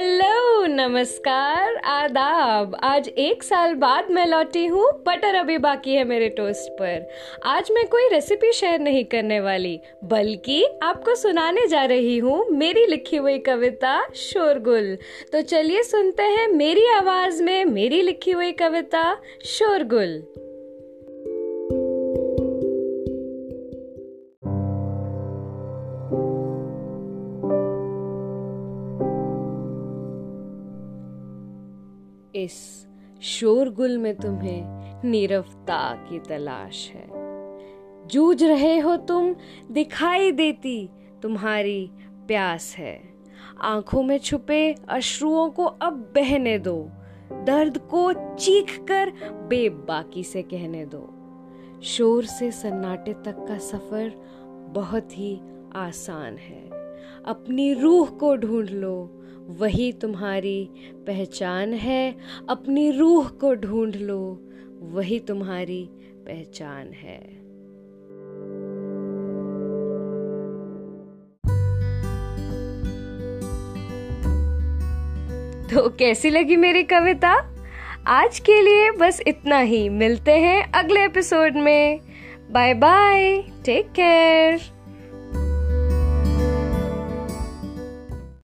Hello, नमस्कार, आदाब। आज एक साल बाद मैं लौटी हूँ, बटर अभी बाकी है मेरे टोस्ट पर। आज मैं कोई रेसिपी शेयर नहीं करने वाली, बल्कि आपको सुनाने जा रही हूँ मेरी लिखी हुई कविता, शोरगुल। तो चलिए सुनते हैं मेरी आवाज़ में मेरी लिखी हुई कविता, शोरगुल। इस शोरगुल में तुम्हें नीरवता की तलाश है। जूझ रहे हो तुम, दिखाई देती तुम्हारी प्यास है। आँखों में छुपे अश्रुओं को अब बहने दो। दर्द को चीख कर बेबाकी से कहने दो। शोर से सन्नाटे तक का सफ़र बहुत ही आसान है। अपनी रूह को ढूंढ लो वही तुम्हारी पहचान है। अपनी रूह को ढूंढ लो, वही तुम्हारी पहचान है। तो कैसी लगी मेरी कविता? आज के लिए बस इतना ही। मिलते हैं अगले एपिसोड में। Bye bye. Take care.